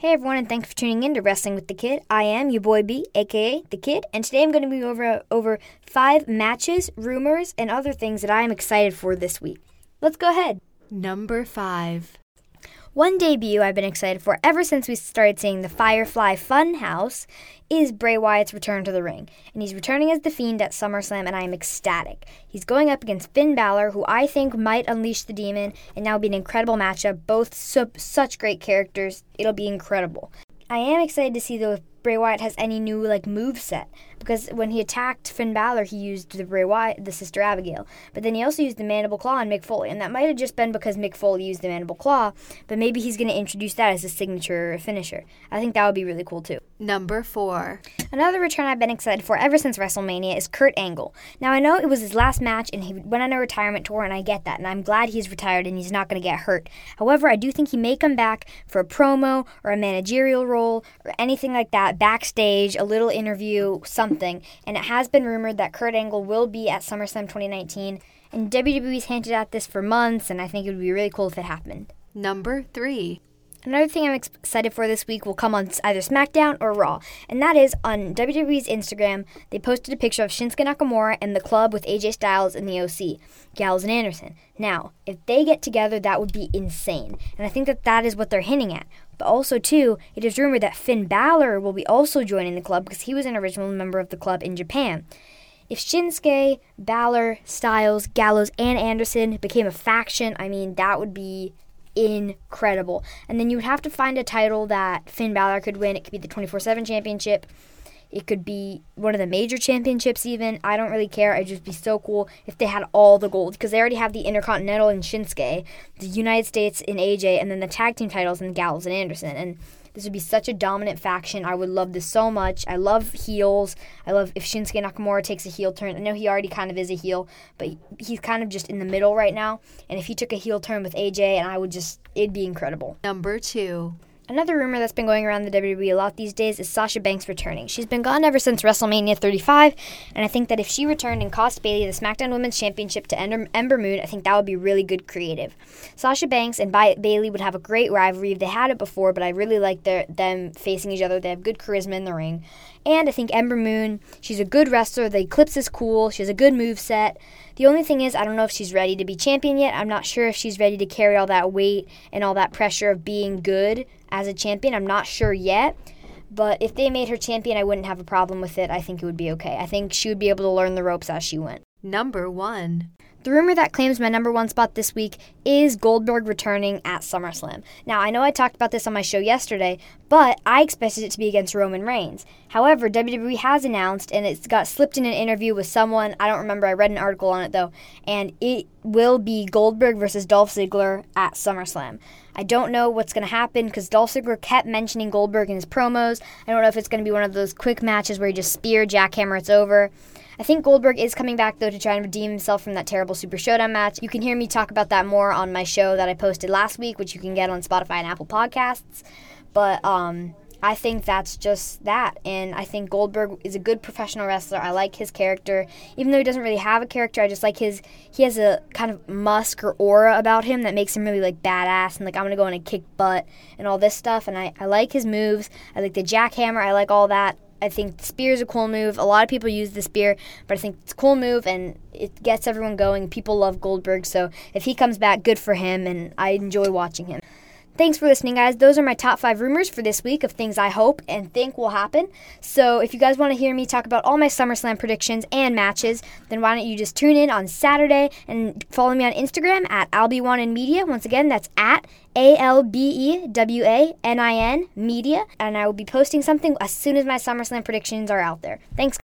Hey everyone, and thanks for tuning in to Wrestling with the Kid. I am your boy B, aka the Kid, and today I'm going to be over over five matches, rumors, and other things that I am excited for this week. Let's go ahead. Number five. One debut I've been excited for ever since we started seeing the Firefly Funhouse is Bray Wyatt's return to the ring. And he's returning as The Fiend at SummerSlam, and I am ecstatic. He's going up against Finn Balor, who I think might unleash the demon, and now be an incredible matchup. Both su- such great characters. It'll be incredible. I am excited to see though if Bray Wyatt has any new like move set because when he attacked Finn Balor, he used the Bray Wyatt, the Sister Abigail, but then he also used the Mandible Claw on Mick Foley, and that might have just been because Mick Foley used the Mandible Claw, but maybe he's going to introduce that as a signature finisher. I think that would be really cool too. Number four. Another return I've been excited for ever since WrestleMania is Kurt Angle. Now I know it was his last match and he went on a retirement tour, and I get that, and I'm glad he's retired and he's not going to get hurt. However, I do think he may come back for a promo or a managerial role or anything like that backstage, a little interview, something. And it has been rumored that Kurt Angle will be at SummerSlam 2019. And WWE's hinted at this for months, and I think it would be really cool if it happened. Number three. Another thing I'm excited for this week will come on either SmackDown or Raw, and that is on WWE's Instagram. They posted a picture of Shinsuke Nakamura and the club with AJ Styles and the OC, Gallows and Anderson. Now, if they get together, that would be insane, and I think that that is what they're hinting at. But also, too, it is rumored that Finn Balor will be also joining the club because he was an original member of the club in Japan. If Shinsuke, Balor, Styles, Gallows, and Anderson became a faction, I mean, that would be incredible. And then you would have to find a title that Finn Balor could win. It could be the 24 7 championship. It could be one of the major championships, even. I don't really care. It'd just be so cool if they had all the gold because they already have the Intercontinental and Shinsuke, the United States in AJ, and then the tag team titles in Gallows and Anderson. And this would be such a dominant faction. I would love this so much. I love heels. I love if Shinsuke Nakamura takes a heel turn. I know he already kind of is a heel, but he's kind of just in the middle right now. And if he took a heel turn with AJ, and I would just, it'd be incredible. Number two. Another rumor that's been going around the WWE a lot these days is Sasha Banks returning. She's been gone ever since WrestleMania 35, and I think that if she returned and cost Bayley the SmackDown Women's Championship to Ember Moon, I think that would be really good creative. Sasha Banks and Bayley would have a great rivalry if they had it before, but I really like their, them facing each other. They have good charisma in the ring. And I think Ember Moon, she's a good wrestler. The Eclipse is cool. She has a good move set. The only thing is, I don't know if she's ready to be champion yet. I'm not sure if she's ready to carry all that weight and all that pressure of being good as a champion. I'm not sure yet. But if they made her champion, I wouldn't have a problem with it. I think it would be okay. I think she would be able to learn the ropes as she went. Number one. The rumor that claims my number one spot this week is Goldberg returning at SummerSlam. Now, I know I talked about this on my show yesterday, but I expected it to be against Roman Reigns. However, WWE has announced, and it's got slipped in an interview with someone, I don't remember, I read an article on it though, and it will be Goldberg versus Dolph Ziggler at SummerSlam. I don't know what's going to happen because Dolph Ziggler kept mentioning Goldberg in his promos. I don't know if it's going to be one of those quick matches where you just spear, jackhammer, it's over. I think Goldberg is coming back though to try and redeem himself from that terrible Super Showdown match. You can hear me talk about that more on my show that I posted last week, which you can get on Spotify and Apple Podcasts. But um, I think that's just that. And I think Goldberg is a good professional wrestler. I like his character. Even though he doesn't really have a character, I just like his he has a kind of musk or aura about him that makes him really like badass and like I'm gonna go in and kick butt and all this stuff. And I, I like his moves. I like the jackhammer, I like all that. I think the spear is a cool move. A lot of people use the spear, but I think it's a cool move and it gets everyone going. People love Goldberg, so if he comes back, good for him, and I enjoy watching him. Thanks for listening, guys. Those are my top five rumors for this week of things I hope and think will happen. So, if you guys want to hear me talk about all my SummerSlam predictions and matches, then why don't you just tune in on Saturday and follow me on Instagram at Albewanin Media. Once again, that's at A L B E W A N I N Media. And I will be posting something as soon as my SummerSlam predictions are out there. Thanks.